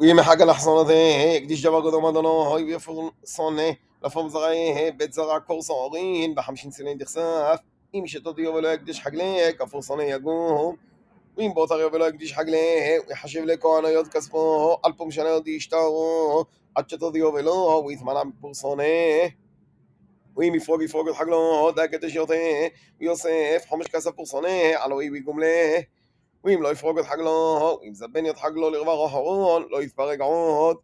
Oui, mais Hagan Arsonade, Gdish Javago Madonna, Hoy Wifel Sonne, La Femme Zarae, Betzara Korsorin, Bahamshin Sinin Dirsaf, אם שתודי ולא יקדיש חגלה, כפור שונא יגום, ואם באותריו ולא יקדיש חגלה, הוא יחשב לכהניות כספו, על פום שניות ישתרו, עד שתודיו ולא, הוא יתמנע מפור שונא. ואם יפרוג יפרוג את חגלו, דקת ישיותה, ויוסף חומש כסף פור שונא, הלוא היא בגומלה. ואם לא יפרוק את חגלו, אם זבן את חגלו לרווח אחרון, לא יתפרק עוד.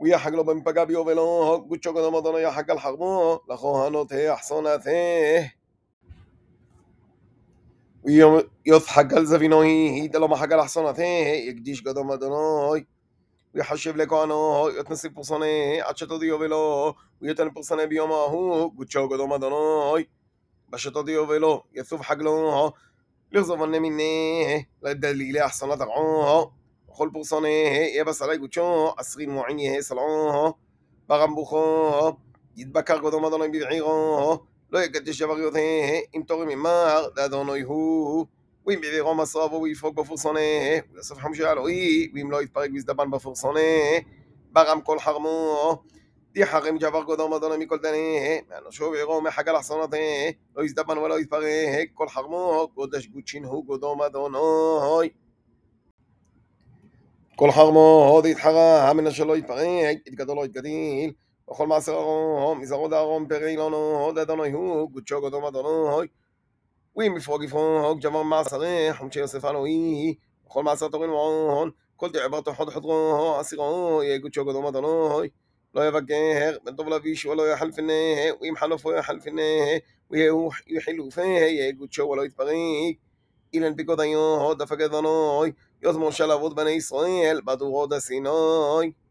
ויחג לו במפגע ביובלו, ולא, גודשו קודם אדונו יחג על חרבו, לכהנות אחסונת ויצחק על היא, דלא מחג על אחסונת יקדיש קודם אדונו. ויחשב לכהנו, יות נשיא פרסוני, עד שתודיעו ולא, ויתן פרסוני ביום ההוא, גודשו קודם אדונו. בשתודיעו יובלו, יצוב חגלו, لغزبن منه للدليل أحسن تقعوه وخل برصنه يبس علي قدشه أسرين معينيه سلعوه بغنبوخه يتبكر قدوم أدوني ببعيره לא יקדש דבר יודה, אם תורם ימר, לאדוני הוא. ואם בעבירו מסרבו, הוא יפרוק בפורסונה, ולסוף חמשו אלוהי, ואם לא יתפרק בזדבן בפורסונה, ברם כל חרמו. دحرم שעבר קודם אדון המקולדנה, מאנשו ועירו ומחכה לחסונותיה, לא יזדבן ולא יתפרק, כל חרמו קודש גודשין הוא קודם אדונוי. כל חרמו עוד יתחרה, מנשו לא יתפרק, יתגדל לא יתגדיל, וכל מעשר ארום, מזרעו דארום פרי לנו, עוד אדונוי הוא, גודשו קודם אדונוי. ואם יפרוג יפרוג, ג'מר מעשרי, חומצי יוסף אלוהי, וכל מעשר תורין ועון, כל דעברתו חוד חודרו, אסירו, יהיה גודשו קודם אדונוי. لا يفقيه من طبلا فيش ولا يحل فيه ويمحل فيه يحل فيه ويروح يحل فيه يقول شو ولا يتبغيك إلى أن بيكو دايو هو دفق بني إسرائيل بدو غودة سيناي